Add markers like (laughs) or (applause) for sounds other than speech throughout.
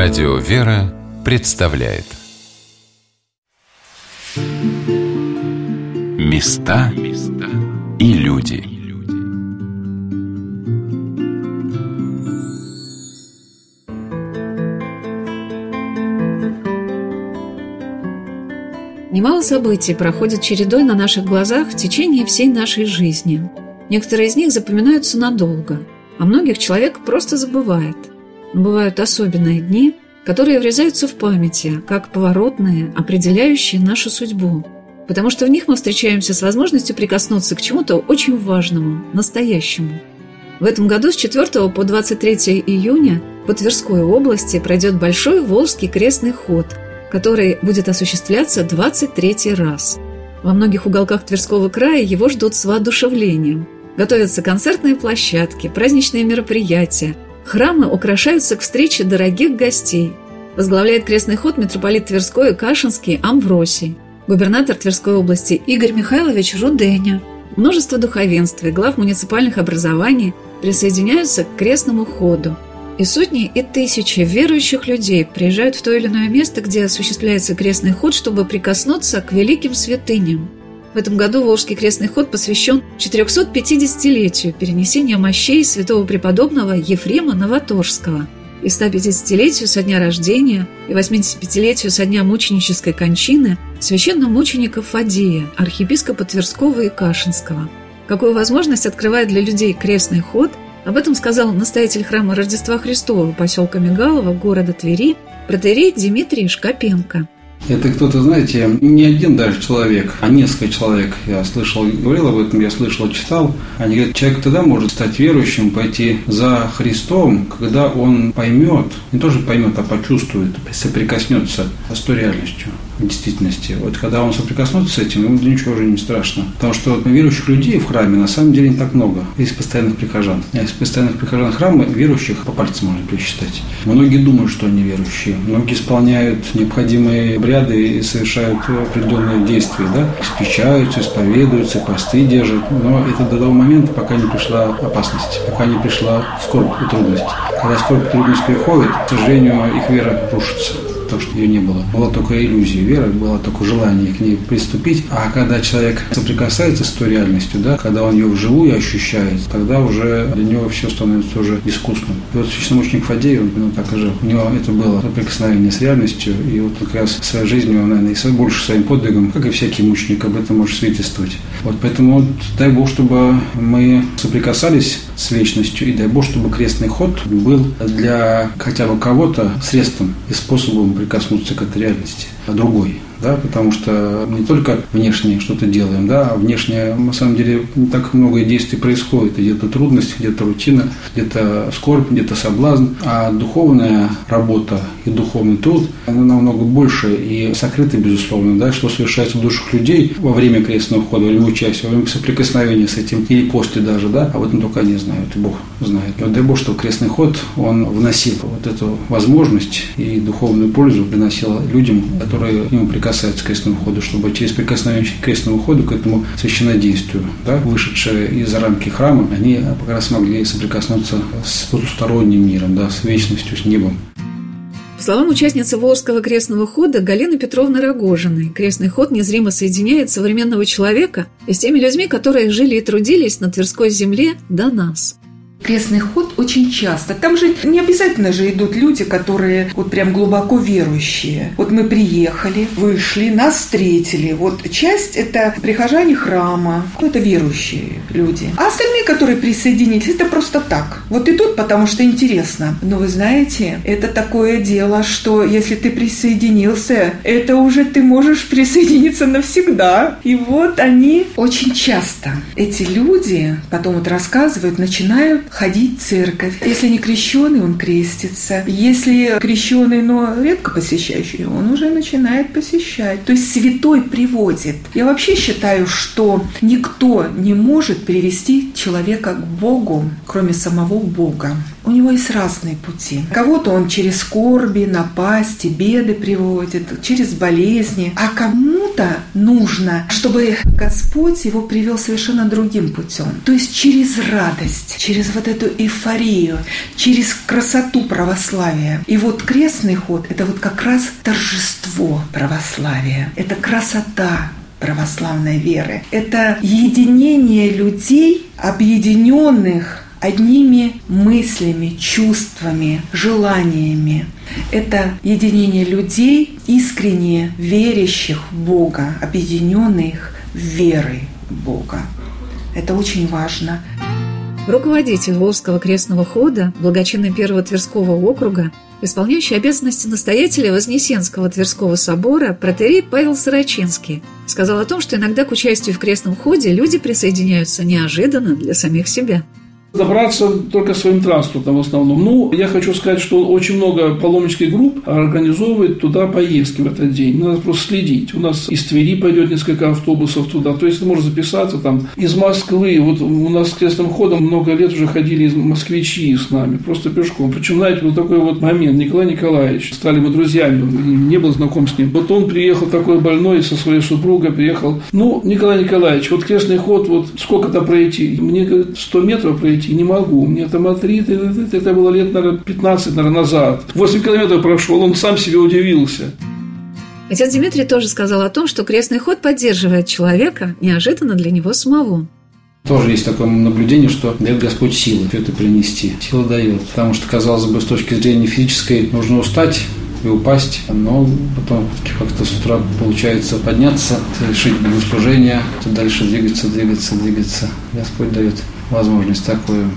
Радио «Вера» представляет. Места и люди. Немало событий проходит чередой на наших глазах в течение всей нашей жизни. Некоторые из них запоминаются надолго, а многих человек просто забывает – бывают особенные дни, которые врезаются в памяти, как поворотные, определяющие нашу судьбу, потому что в них мы встречаемся с возможностью прикоснуться к чему-то очень важному, настоящему. В этом году с 4 по 23 июня по Тверской области пройдет Большой Волжский крестный ход, который будет осуществляться 23 раз. Во многих уголках Тверского края его ждут с воодушевлением. Готовятся концертные площадки, праздничные мероприятия – Храмы украшаются к встрече дорогих гостей. Возглавляет крестный ход митрополит Тверской и Кашинский Амвросий, губернатор Тверской области Игорь Михайлович Руденя. Множество духовенства и глав муниципальных образований присоединяются к крестному ходу. И сотни и тысячи верующих людей приезжают в то или иное место, где осуществляется крестный ход, чтобы прикоснуться к великим святыням – в этом году Волжский крестный ход посвящен 450-летию перенесения мощей святого преподобного Ефрема Новоторского и 150-летию со дня рождения и 85-летию со дня мученической кончины священномученика Фадея, архиепископа Тверского и Кашинского. Какую возможность открывает для людей крестный ход, об этом сказал настоятель храма Рождества Христова поселка Мигалова города Твери протерей Дмитрий Шкапенко – это кто-то, знаете, не один даже человек, а несколько человек. Я слышал, говорил об этом, я слышал, читал. Они говорят, человек тогда может стать верующим, пойти за Христом, когда он поймет, не тоже поймет, а почувствует, соприкоснется с той реальностью действительности. Вот когда он соприкоснется с этим, ему ничего уже не страшно. Потому что верующих людей в храме на самом деле не так много. Есть постоянных прихожан. А из постоянных прихожан храма верующих по пальцам можно пересчитать. Многие думают, что они верующие. Многие исполняют необходимые обряды и совершают определенные действия. Да? Испечаются, исповедуются, посты держат. Но это до того момента, пока не пришла опасность, пока не пришла скорбь и трудность. Когда скорбь и трудность приходит, к сожалению, их вера рушится то, что ее не было. Была только иллюзия веры, было только желание к ней приступить. А когда человек соприкасается с той реальностью, да, когда он ее вживую ощущает, тогда уже для него все становится уже искусным. И вот священномученик Фадей, он ну, так и жил. У него это было соприкосновение с реальностью, и вот как раз своей жизнью, наверное, и больше своим подвигом, как и всякий мученик, об этом может свидетельствовать. Вот поэтому вот, дай Бог, чтобы мы соприкасались с вечностью, и дай Бог, чтобы крестный ход был для хотя бы кого-то средством и способом прикоснуться к этой реальности, а другой да, потому что не только внешне что-то делаем, да, а внешне на самом деле не так много действий происходит, где-то трудность, где-то рутина, где-то скорбь, где-то соблазн, а духовная работа и духовный труд, она намного больше и сокрыта, безусловно, да, что совершается в душах людей во время крестного хода, во время участия, во время соприкосновения с этим или после даже, да, об этом только они знают, и Бог знает. Вот дай Бог, что крестный ход, он вносил вот эту возможность и духовную пользу приносил людям, которые к нему прикасаются крестного хода, чтобы через прикосновение к крестному ходу, к этому священнодействию, да, вышедшие из рамки храма, они как раз могли соприкоснуться с потусторонним миром, да, с вечностью, с небом. По словам участницы Волжского крестного хода Галины Петровны Рогожиной, крестный ход незримо соединяет современного человека с теми людьми, которые жили и трудились на Тверской земле до нас – крестный ход очень часто. Там же не обязательно же идут люди, которые вот прям глубоко верующие. Вот мы приехали, вышли, нас встретили. Вот часть – это прихожане храма, ну, это верующие люди. А остальные, которые присоединились, это просто так. Вот идут, потому что интересно. Но вы знаете, это такое дело, что если ты присоединился, это уже ты можешь присоединиться навсегда. И вот они очень часто, эти люди, потом вот рассказывают, начинают ходить в церковь. Если не крещеный, он крестится. Если крещеный, но редко посещающий, он уже начинает посещать. То есть святой приводит. Я вообще считаю, что никто не может привести человека к Богу, кроме самого Бога. У него есть разные пути. Кого-то он через скорби, напасти, беды приводит, через болезни, а кому кто-то нужно, чтобы Господь его привел совершенно другим путем. То есть через радость, через вот эту эйфорию, через красоту православия. И вот крестный ход – это вот как раз торжество православия. Это красота православной веры. Это единение людей, объединенных одними мыслями, чувствами, желаниями. Это единение людей, искренне верящих в Бога, объединенных верой Бога. Это очень важно. Руководитель Волжского крестного хода, благочинный первого Тверского округа, исполняющий обязанности настоятеля Вознесенского Тверского собора протерей Павел Сорочинский сказал о том, что иногда к участию в крестном ходе люди присоединяются неожиданно для самих себя – Добраться только своим транспортом в основном. Ну, я хочу сказать, что очень много паломнических групп организовывает туда поездки в этот день. Надо просто следить. У нас из Твери пойдет несколько автобусов туда. То есть, можно записаться там из Москвы. Вот у нас с крестным ходом много лет уже ходили из москвичи с нами, просто пешком. Причем, знаете, был такой вот момент. Николай Николаевич, стали мы друзьями, не был знаком с ним. Вот он приехал такой больной со своей супругой, приехал. Ну, Николай Николаевич, вот крестный ход, вот сколько-то пройти? Мне, говорит, 100 метров пройти пройти не могу. Мне там артрит, это, это было лет, наверное, 15 наверное, назад. 8 километров прошел, он сам себе удивился. Отец Дмитрий тоже сказал о том, что крестный ход поддерживает человека неожиданно для него самого. Тоже есть такое наблюдение, что дает Господь силы все это принести. Сила дает. Потому что, казалось бы, с точки зрения физической нужно устать, и упасть, но потом как-то с утра получается подняться, совершить богослужение, дальше двигаться, двигаться, двигаться. Господь дает возможность такую.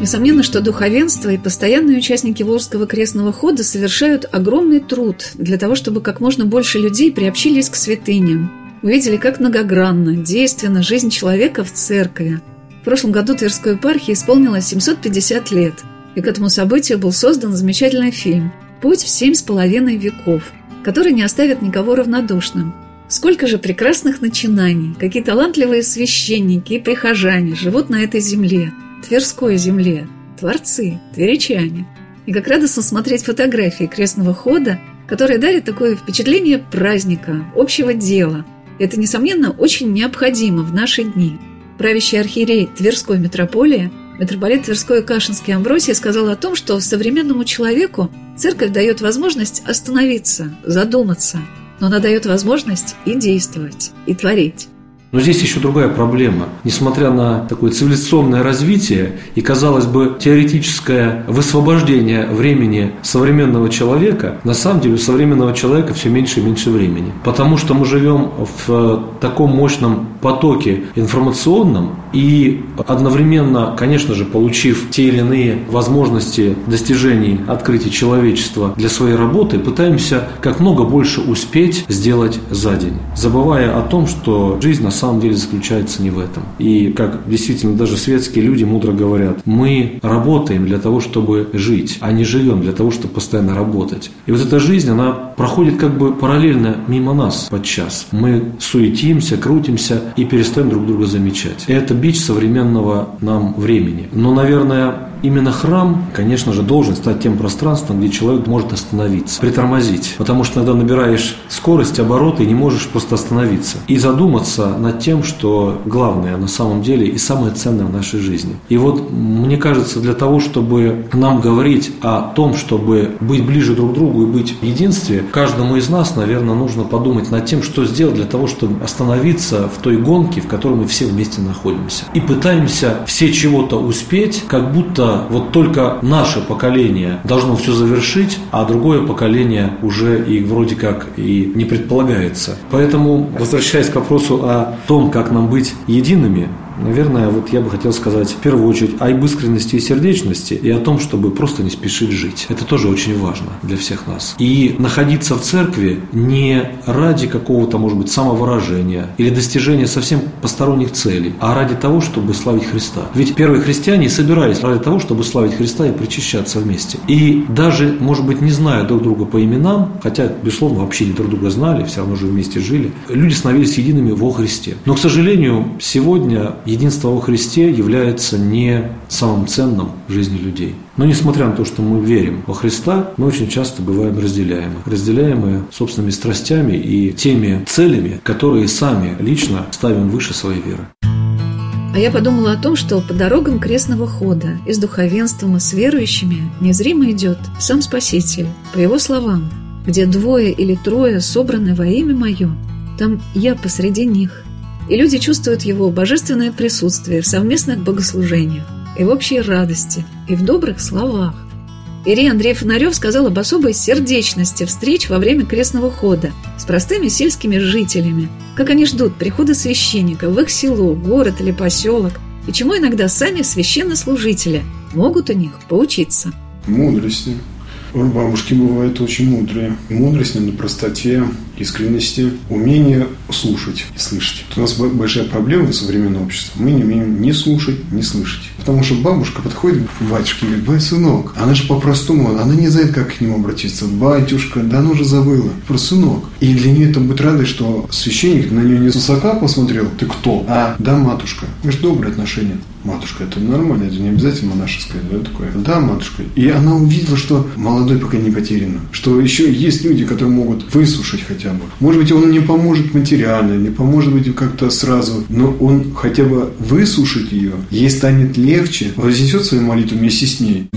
Несомненно, что духовенство и постоянные участники Волжского крестного хода совершают огромный труд для того, чтобы как можно больше людей приобщились к святыням, увидели, как многогранна, действенна жизнь человека в церкви. В прошлом году Тверской епархии исполнилось 750 лет, и к этому событию был создан замечательный фильм «Путь в семь с половиной веков», который не оставит никого равнодушным – Сколько же прекрасных начинаний, какие талантливые священники и прихожане живут на этой земле, Тверской земле, творцы, тверичане. И как радостно смотреть фотографии крестного хода, которые дарят такое впечатление праздника, общего дела. Это, несомненно, очень необходимо в наши дни. Правящий архиерей Тверской митрополии, митрополит Тверской Кашинский Амбросий сказал о том, что современному человеку церковь дает возможность остановиться, задуматься – но она дает возможность и действовать, и творить. Но здесь еще другая проблема. Несмотря на такое цивилизационное развитие и, казалось бы, теоретическое высвобождение времени современного человека, на самом деле у современного человека все меньше и меньше времени. Потому что мы живем в таком мощном потоке информационном и одновременно, конечно же, получив те или иные возможности достижений, открытий человечества для своей работы, пытаемся как много больше успеть сделать за день, забывая о том, что жизнь на самом деле заключается не в этом. И как действительно даже светские люди мудро говорят, мы работаем для того, чтобы жить, а не живем для того, чтобы постоянно работать. И вот эта жизнь, она проходит как бы параллельно мимо нас подчас. Мы суетимся, крутимся и перестаем друг друга замечать. Это бич современного нам времени. Но, наверное, Именно храм, конечно же, должен стать тем пространством, где человек может остановиться, притормозить. Потому что иногда набираешь скорость, обороты и не можешь просто остановиться. И задуматься над тем, что главное на самом деле и самое ценное в нашей жизни. И вот мне кажется, для того, чтобы нам говорить о том, чтобы быть ближе друг к другу и быть в единстве, каждому из нас, наверное, нужно подумать над тем, что сделать для того, чтобы остановиться в той гонке, в которой мы все вместе находимся. И пытаемся все чего-то успеть, как будто вот только наше поколение должно все завершить, а другое поколение уже и вроде как и не предполагается. Поэтому, возвращаясь к вопросу о том, как нам быть едиными, Наверное, вот я бы хотел сказать в первую очередь об искренности и сердечности и о том, чтобы просто не спешить жить. Это тоже очень важно для всех нас. И находиться в церкви не ради какого-то, может быть, самовыражения или достижения совсем посторонних целей, а ради того, чтобы славить Христа. Ведь первые христиане собирались ради того, чтобы славить Христа и причащаться вместе. И даже, может быть, не зная друг друга по именам, хотя, безусловно, вообще не друг друга знали, все равно же вместе жили, люди становились едиными во Христе. Но, к сожалению, сегодня единство во Христе является не самым ценным в жизни людей. Но несмотря на то, что мы верим во Христа, мы очень часто бываем разделяемы. Разделяемы собственными страстями и теми целями, которые сами лично ставим выше своей веры. А я подумала о том, что по дорогам крестного хода и с духовенством и с верующими незримо идет сам Спаситель, по его словам, где двое или трое собраны во имя мое, там я посреди них. И люди чувствуют его божественное присутствие в совместных богослужениях, и в общей радости, и в добрых словах. Ирий Андрей Фонарев сказал об особой сердечности встреч во время крестного хода с простыми сельскими жителями, как они ждут прихода священника в их село, город или поселок, и чему иногда сами священнослужители могут у них поучиться. Мудрости. Бабушки бывают очень мудрые. Мудрость на простоте, искренности, умение слушать и слышать. У нас большая проблема современного общества. Мы не умеем ни слушать, ни слышать. Потому что бабушка подходит к батюшке и говорит, бай, сынок, она же по-простому, она не знает, как к нему обратиться. Батюшка, да она уже забыла. Про сынок. И для нее это будет радость, что священник на нее не с высока посмотрел, ты кто? А, да, матушка. Говоришь, добрые отношения. Матушка, это нормально, это не обязательно монашеское, да, такое. Да, матушка. И она увидела, что молодой пока не потерян. Что еще есть люди, которые могут выслушать хотя бы. Может быть, он не поможет материально, не поможет быть как-то сразу, но он хотя бы выслушать ее, ей станет легче, вознесет свою молитву вместе с ней.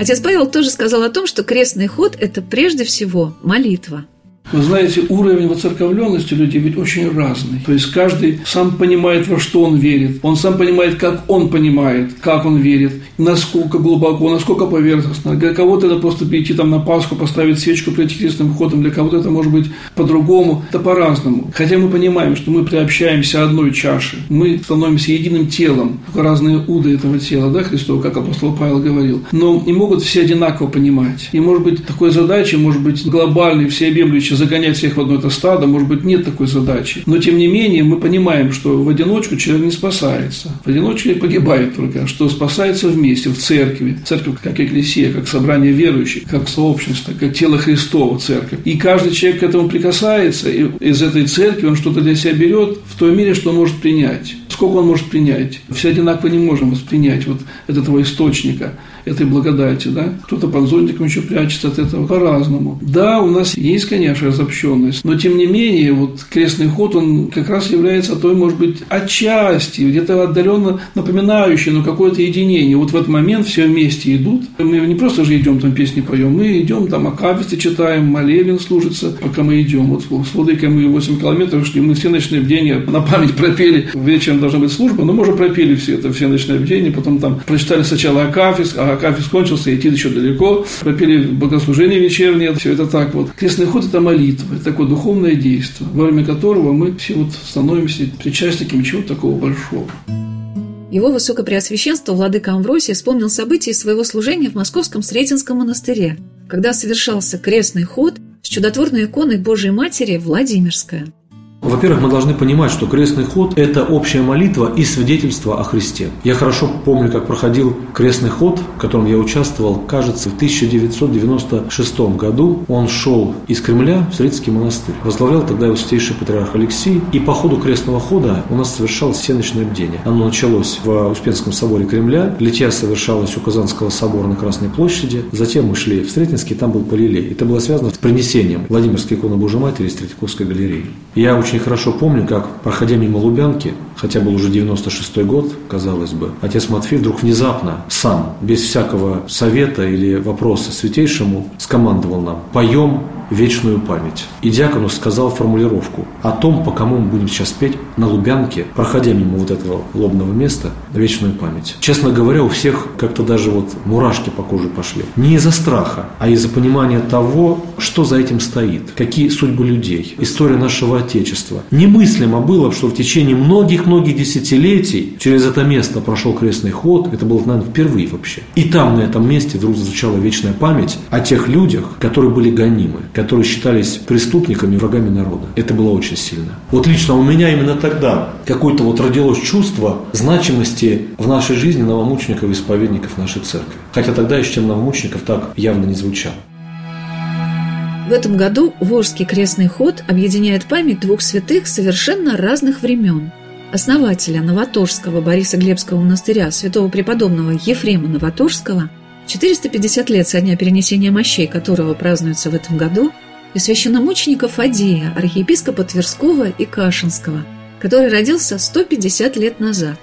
Отец Павел тоже сказал о том, что крестный ход – это прежде всего молитва. Вы знаете, уровень воцерковленности людей ведь очень разный. То есть каждый сам понимает, во что он верит. Он сам понимает, как он понимает, как он верит, насколько глубоко, насколько поверхностно. Для кого-то это просто прийти там на Пасху, поставить свечку перед крестным ходом, для кого-то это может быть по-другому, это по-разному. Хотя мы понимаем, что мы приобщаемся одной чаше, мы становимся единым телом, только разные уды этого тела, да, Христова, как апостол Павел говорил. Но не могут все одинаково понимать. И может быть такой задачей, может быть глобальной, всеобъемлющей загонять всех в одно это стадо, может быть, нет такой задачи. Но, тем не менее, мы понимаем, что в одиночку человек не спасается. В одиночку погибает только, что спасается вместе, в церкви. Церковь как экклесия, как собрание верующих, как сообщество, как тело Христова церковь. И каждый человек к этому прикасается, и из этой церкви он что-то для себя берет в той мере, что он может принять. Сколько он может принять? Все одинаково не можем воспринять вот этого источника этой благодати, да? Кто-то под зонтиком еще прячется от этого по-разному. Да, у нас есть, конечно, разобщенность, но тем не менее, вот крестный ход, он как раз является той, может быть, отчасти, где-то отдаленно напоминающей, но какое-то единение. Вот в этот момент все вместе идут. Мы не просто же идем там песни поем, мы идем там акафисты читаем, молебен служится, пока мы идем. Вот с Владыкой мы 8 километров шли, мы все ночные бдения на память пропели. Вечером должна быть служба, но мы уже пропели все это, все ночные бдения, потом там прочитали сначала акафист, а акафист кончился, идти еще далеко, пропели богослужение вечернее, все это так вот. Крестный ход – это молитва, это такое духовное действие, во время которого мы все вот становимся причастниками чего-то такого большого. Его Высокопреосвященство Владыка Амвросий вспомнил события своего служения в Московском Сретенском монастыре, когда совершался крестный ход с чудотворной иконой Божией Матери Владимирская – во-первых, мы должны понимать, что крестный ход – это общая молитва и свидетельство о Христе. Я хорошо помню, как проходил крестный ход, в котором я участвовал, кажется, в 1996 году. Он шел из Кремля в Средский монастырь. Возглавлял тогда его святейший патриарх Алексей. И по ходу крестного хода у нас совершалось всеночное бдение. Оно началось в Успенском соборе Кремля, литья совершалось у Казанского собора на Красной площади. Затем мы шли в Сретенский, там был полилей. Это было связано с принесением Владимирской иконы Божьей Матери из Третьяковской галереи. Я очень хорошо помню, как, проходя мимо Лубянки, хотя был уже 96-й год, казалось бы, отец Матфей вдруг внезапно, сам, без всякого совета или вопроса святейшему, скомандовал нам «Поем вечную память. И Дьякону сказал формулировку о том, по кому мы будем сейчас петь на Лубянке, проходя мимо вот этого лобного места, вечную память. Честно говоря, у всех как-то даже вот мурашки по коже пошли. Не из-за страха, а из-за понимания того, что за этим стоит, какие судьбы людей, история нашего Отечества. Немыслимо было, что в течение многих-многих десятилетий через это место прошел крестный ход, это было, наверное, впервые вообще. И там, на этом месте, вдруг звучала вечная память о тех людях, которые были гонимы, которые считались преступниками, врагами народа. Это было очень сильно. Вот лично у меня именно тогда какое-то вот родилось чувство значимости в нашей жизни новомучеников и исповедников нашей церкви. Хотя тогда еще тем новомучеников так явно не звучало. В этом году Волжский крестный ход объединяет память двух святых совершенно разных времен. Основателя Новоторжского Бориса Глебского монастыря святого преподобного Ефрема Новоторжского, 450 лет со дня перенесения мощей которого празднуется в этом году, и священномученика Фадея, архиепископа Тверского и Кашинского, который родился 150 лет назад.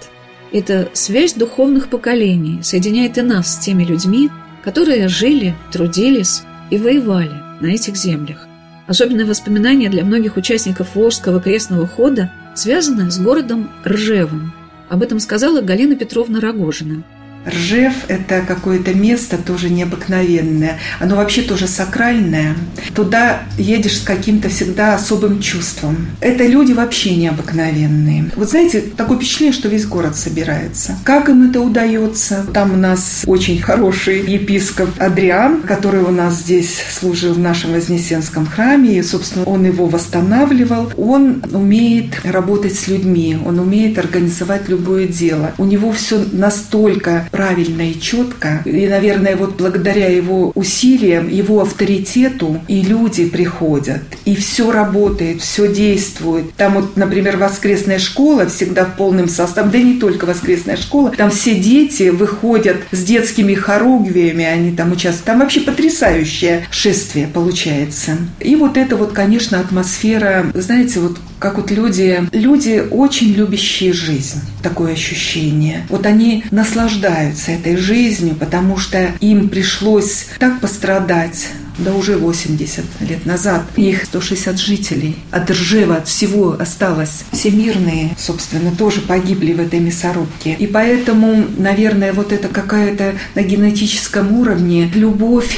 Это связь духовных поколений соединяет и нас с теми людьми, которые жили, трудились и воевали на этих землях. Особенное воспоминание для многих участников Волжского крестного хода связано с городом Ржевом. Об этом сказала Галина Петровна Рогожина – Ржев – это какое-то место тоже необыкновенное. Оно вообще тоже сакральное. Туда едешь с каким-то всегда особым чувством. Это люди вообще необыкновенные. Вот знаете, такое впечатление, что весь город собирается. Как им это удается? Там у нас очень хороший епископ Адриан, который у нас здесь служил в нашем Вознесенском храме, и, собственно, он его восстанавливал. Он умеет работать с людьми, он умеет организовать любое дело. У него все настолько правильно и четко. И, наверное, вот благодаря его усилиям, его авторитету и люди приходят. И все работает, все действует. Там вот, например, воскресная школа всегда полным составом, да не только воскресная школа, там все дети выходят с детскими хоругвиями, они там участвуют. Там вообще потрясающее шествие получается. И вот это вот, конечно, атмосфера, знаете, вот как вот люди, люди очень любящие жизнь, такое ощущение. Вот они наслаждаются этой жизнью, потому что им пришлось так пострадать, да уже 80 лет назад. Их 160 жителей от Ржева, от всего осталось. Все мирные, собственно, тоже погибли в этой мясорубке. И поэтому, наверное, вот это какая-то на генетическом уровне любовь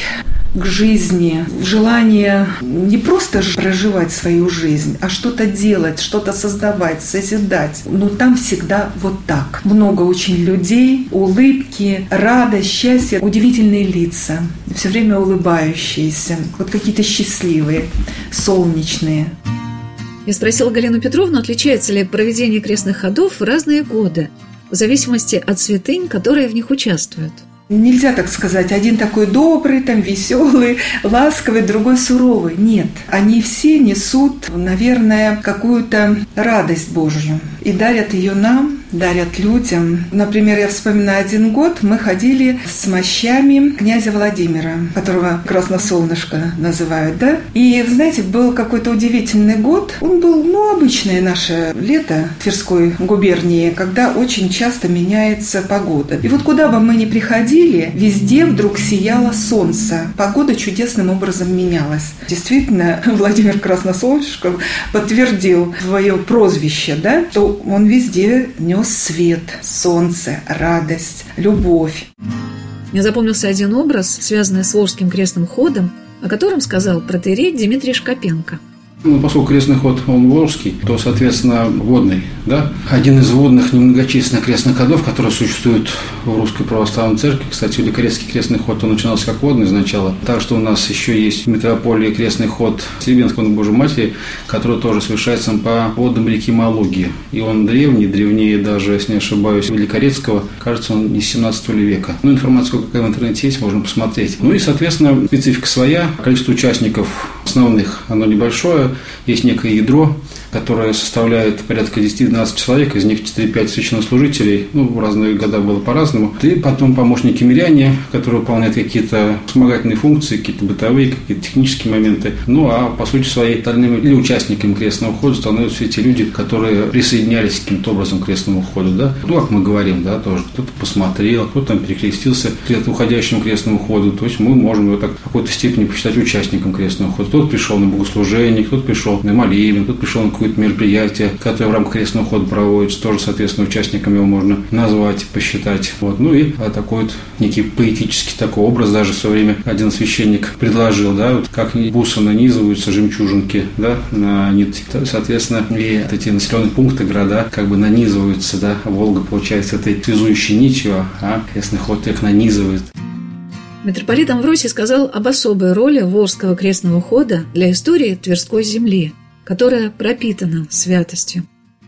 к жизни, желание не просто проживать свою жизнь, а что-то делать, что-то создавать, созидать. Но там всегда вот так. Много очень людей, улыбки, радость, счастье, удивительные лица, все время улыбающиеся, вот какие-то счастливые, солнечные. Я спросила Галину Петровну, отличается ли проведение крестных ходов в разные годы, в зависимости от святынь, которые в них участвуют – Нельзя так сказать, один такой добрый, там веселый, ласковый, другой суровый. Нет, они все несут, наверное, какую-то радость Божью и дарят ее нам, дарят людям. Например, я вспоминаю один год, мы ходили с мощами князя Владимира, которого Красносолнышко называют, да? И, знаете, был какой-то удивительный год. Он был, ну, обычное наше лето Тверской губернии, когда очень часто меняется погода. И вот куда бы мы ни приходили, везде вдруг сияло солнце. Погода чудесным образом менялась. Действительно, (laughs) Владимир Красносолнышко подтвердил свое прозвище, да, то он везде нес нес свет, солнце, радость, любовь. Мне запомнился один образ, связанный с Волжским крестным ходом, о котором сказал протерей Дмитрий Шкапенко – ну, поскольку крестный ход, он волжский, то, соответственно, водный, да? Один из водных немногочисленных крестных ходов, которые существуют в Русской Православной Церкви. Кстати, Великорецкий крестный ход, он начинался как водный сначала. Так что у нас еще есть в метрополии крестный ход Слебенского на Божьей Матери, который тоже совершается по водам реки Малуги. И он древний, древнее даже, если не ошибаюсь, Великорецкого. Кажется, он не 17 века. Ну, информация, какая в интернете есть, можно посмотреть. Ну и, соответственно, специфика своя. Количество участников основных, оно небольшое есть некое ядро, которое составляет порядка 10-12 человек, из них 4-5 священнослужителей, ну, в разные года было по-разному, и потом помощники миряне, которые выполняют какие-то вспомогательные функции, какие-то бытовые, какие-то технические моменты, ну, а по сути своей остальными или участниками крестного хода становятся все те люди, которые присоединялись каким-то образом к крестному ходу, да, ну, как мы говорим, да, тоже. Кто-то посмотрел, кто-то там перекрестился к уходящему крестному ходу, то есть мы можем его так в какой-то степени посчитать участником крестного хода. Кто-то пришел на богослужение, кто-то пришел на молебен, кто-то пришел на какое-то мероприятие, которое в рамках крестного хода проводится, тоже, соответственно, участниками его можно назвать, посчитать. Вот. Ну и а, такой вот некий поэтический такой образ даже в свое время один священник предложил, да, вот как бусы нанизываются, жемчужинки, да, на нить. Соответственно, и эти населенные пункты, города как бы нанизываются, да, Волга, получается, этой связующей нитью, а крестный ход их нанизывает. Митрополит Амвросий сказал об особой роли Волжского крестного хода для истории Тверской земли которая пропитана святостью.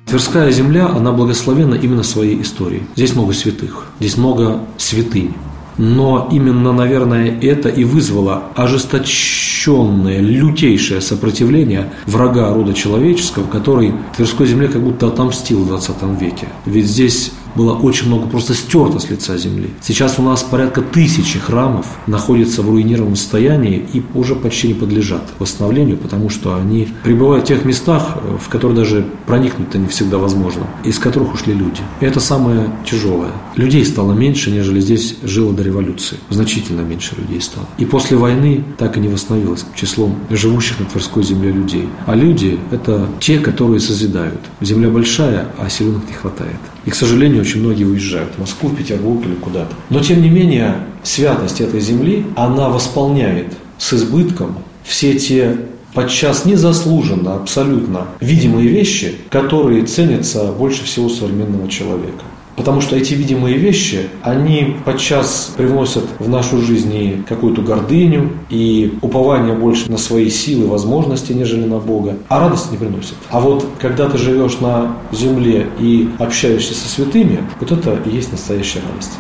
Тверская земля, она благословена именно своей историей. Здесь много святых, здесь много святынь. Но именно, наверное, это и вызвало ожесточенное, лютейшее сопротивление врага рода человеческого, который Тверской земле как будто отомстил в 20 веке. Ведь здесь было очень много просто стерто с лица земли. Сейчас у нас порядка тысячи храмов находятся в руинированном состоянии и уже почти не подлежат восстановлению, потому что они пребывают в тех местах, в которые даже проникнуть-то не всегда возможно, из которых ушли люди. И это самое тяжелое. Людей стало меньше, нежели здесь жило до революции. Значительно меньше людей стало. И после войны так и не восстановилось числом живущих на Тверской земле людей. А люди – это те, которые созидают. Земля большая, а силенок не хватает. И, к сожалению, очень многие уезжают в Москву, в Петербург или куда-то. Но, тем не менее, святость этой земли, она восполняет с избытком все те подчас незаслуженно, абсолютно видимые вещи, которые ценятся больше всего современного человека. Потому что эти видимые вещи, они подчас привносят в нашу жизнь какую-то гордыню, и упование больше на свои силы, возможности, нежели на Бога, а радость не приносят. А вот когда ты живешь на земле и общаешься со святыми, вот это и есть настоящая радость.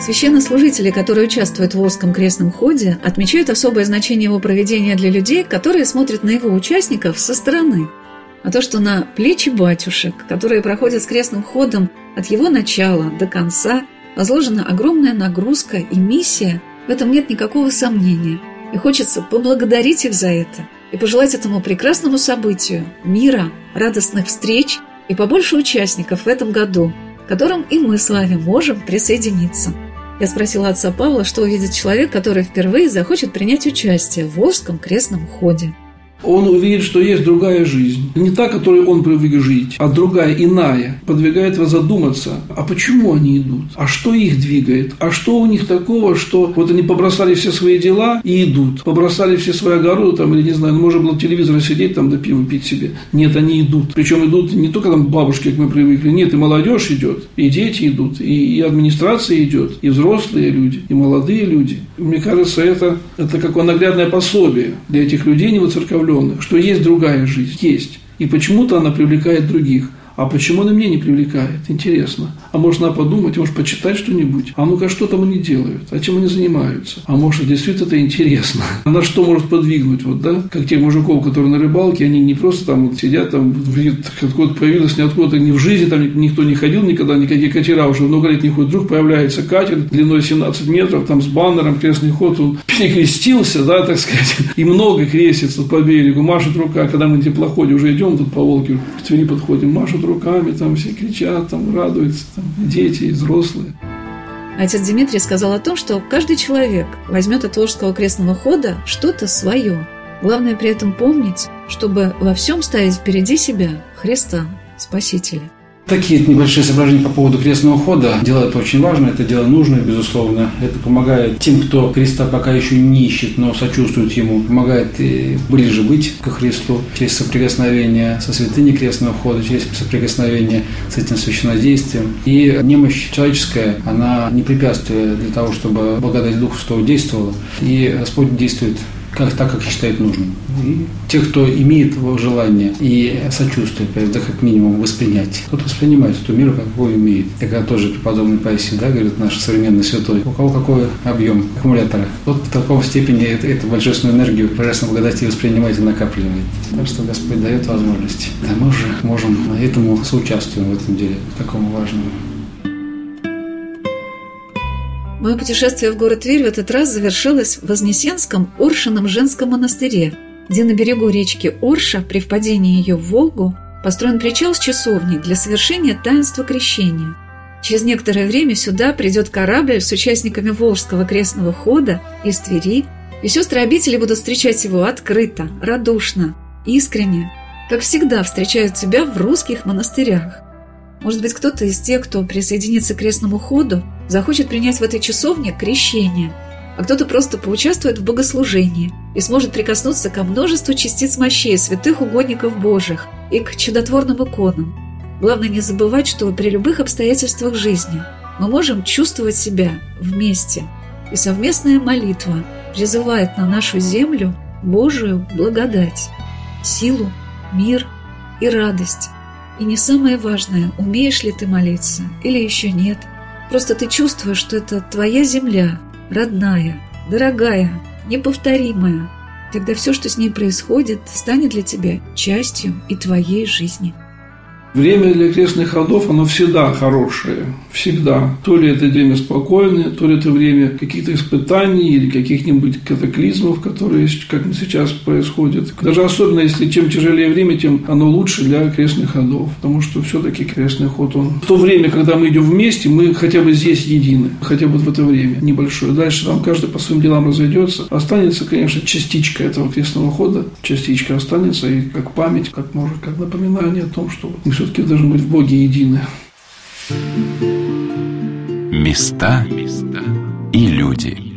Священнослужители, которые участвуют в Волжском крестном ходе, отмечают особое значение его проведения для людей, которые смотрят на его участников со стороны – а то, что на плечи батюшек, которые проходят с крестным ходом от его начала до конца, возложена огромная нагрузка и миссия, в этом нет никакого сомнения. И хочется поблагодарить их за это и пожелать этому прекрасному событию мира, радостных встреч и побольше участников в этом году, к которым и мы с вами можем присоединиться. Я спросила отца Павла, что увидит человек, который впервые захочет принять участие в Волжском крестном ходе он увидит, что есть другая жизнь. Не та, которой он привык жить, а другая, иная. Подвигает вас задуматься, а почему они идут? А что их двигает? А что у них такого, что вот они побросали все свои дела и идут? Побросали все свои огороды, там, или не знаю, ну, можно было телевизора сидеть, там, да пиво пить себе. Нет, они идут. Причем идут не только там бабушки, как мы привыкли. Нет, и молодежь идет, и дети идут, и, и администрация идет, и взрослые люди, и молодые люди. Мне кажется, это, это какое наглядное пособие для этих людей невоцерковленных, что есть другая жизнь, есть. И почему-то она привлекает других – а почему она меня не привлекает? Интересно. А может, надо подумать, может, почитать что-нибудь? А ну-ка, что там они делают? А чем они занимаются? А может, действительно это интересно? (laughs) А на что может подвигнуть? Вот, да? Как тех мужиков, которые на рыбалке, они не просто там вот сидят, там откуда-то появилось, ниоткуда, ни в жизни там никто не ходил никогда, никакие катера уже много лет не ходят. Вдруг появляется катер длиной 17 метров, там с баннером, крестный ход, он (laughs) перекрестился, да, так сказать, (laughs) и много крестится по берегу, машет рука, когда мы на теплоходе уже идем тут по Волге, к Твери подходим, машет машут руками, там все кричат, там радуются, там дети и взрослые. Отец Дмитрий сказал о том, что каждый человек возьмет от Волжского крестного хода что-то свое. Главное при этом помнить, чтобы во всем ставить впереди себя Христа, Спасителя. Такие небольшие соображения по поводу крестного хода. Дело это очень важно, это дело нужное, безусловно. Это помогает тем, кто Христа пока еще не ищет, но сочувствует Ему. Помогает ближе быть ко Христу через соприкосновение со святыней крестного хода, через соприкосновение с этим священнодействием. И немощь человеческая, она не препятствие для того, чтобы благодать Духа Святого действовала. И Господь действует как, так, как считает нужным. И те, кто имеет желание и сочувствие, да, как минимум воспринять, тот воспринимает эту миру, какой имеет. Такая тоже преподобный Паисий, да, говорит наш современный святой. У кого какой объем аккумулятора. Вот в таком степени эту, эту божественную энергию божественной благодати воспринимает и накапливает. Так что Господь дает возможности. Да мы уже можем этому соучаствуем в этом деле, такому важному. Мое путешествие в город Тверь в этот раз завершилось в Вознесенском Оршином женском монастыре, где на берегу речки Орша при впадении ее в Волгу построен причал с часовней для совершения таинства крещения. Через некоторое время сюда придет корабль с участниками Волжского крестного хода из Твери, и сестры-обители будут встречать его открыто, радушно, искренне, как всегда встречают тебя в русских монастырях. Может быть, кто-то из тех, кто присоединится к крестному ходу, захочет принять в этой часовне крещение, а кто-то просто поучаствует в богослужении и сможет прикоснуться ко множеству частиц мощей святых угодников Божьих и к чудотворным иконам. Главное не забывать, что при любых обстоятельствах жизни мы можем чувствовать себя вместе, и совместная молитва призывает на нашу землю Божию благодать, силу, мир и радость – и не самое важное, умеешь ли ты молиться или еще нет. Просто ты чувствуешь, что это твоя земля, родная, дорогая, неповторимая. Тогда все, что с ней происходит, станет для тебя частью и твоей жизни. Время для крестных ходов, оно всегда хорошее. Всегда. То ли это время спокойное, то ли это время каких-то испытаний или каких-нибудь катаклизмов, которые, как сейчас происходят. Даже особенно, если чем тяжелее время, тем оно лучше для крестных ходов. Потому что все-таки крестный ход, он... В то время, когда мы идем вместе, мы хотя бы здесь едины. Хотя бы в это время небольшое. Дальше там каждый по своим делам разойдется. Останется, конечно, частичка этого крестного хода. Частичка останется и как память, как может, как напоминание о том, что мы все-таки должны быть в Боге едины. Места и люди.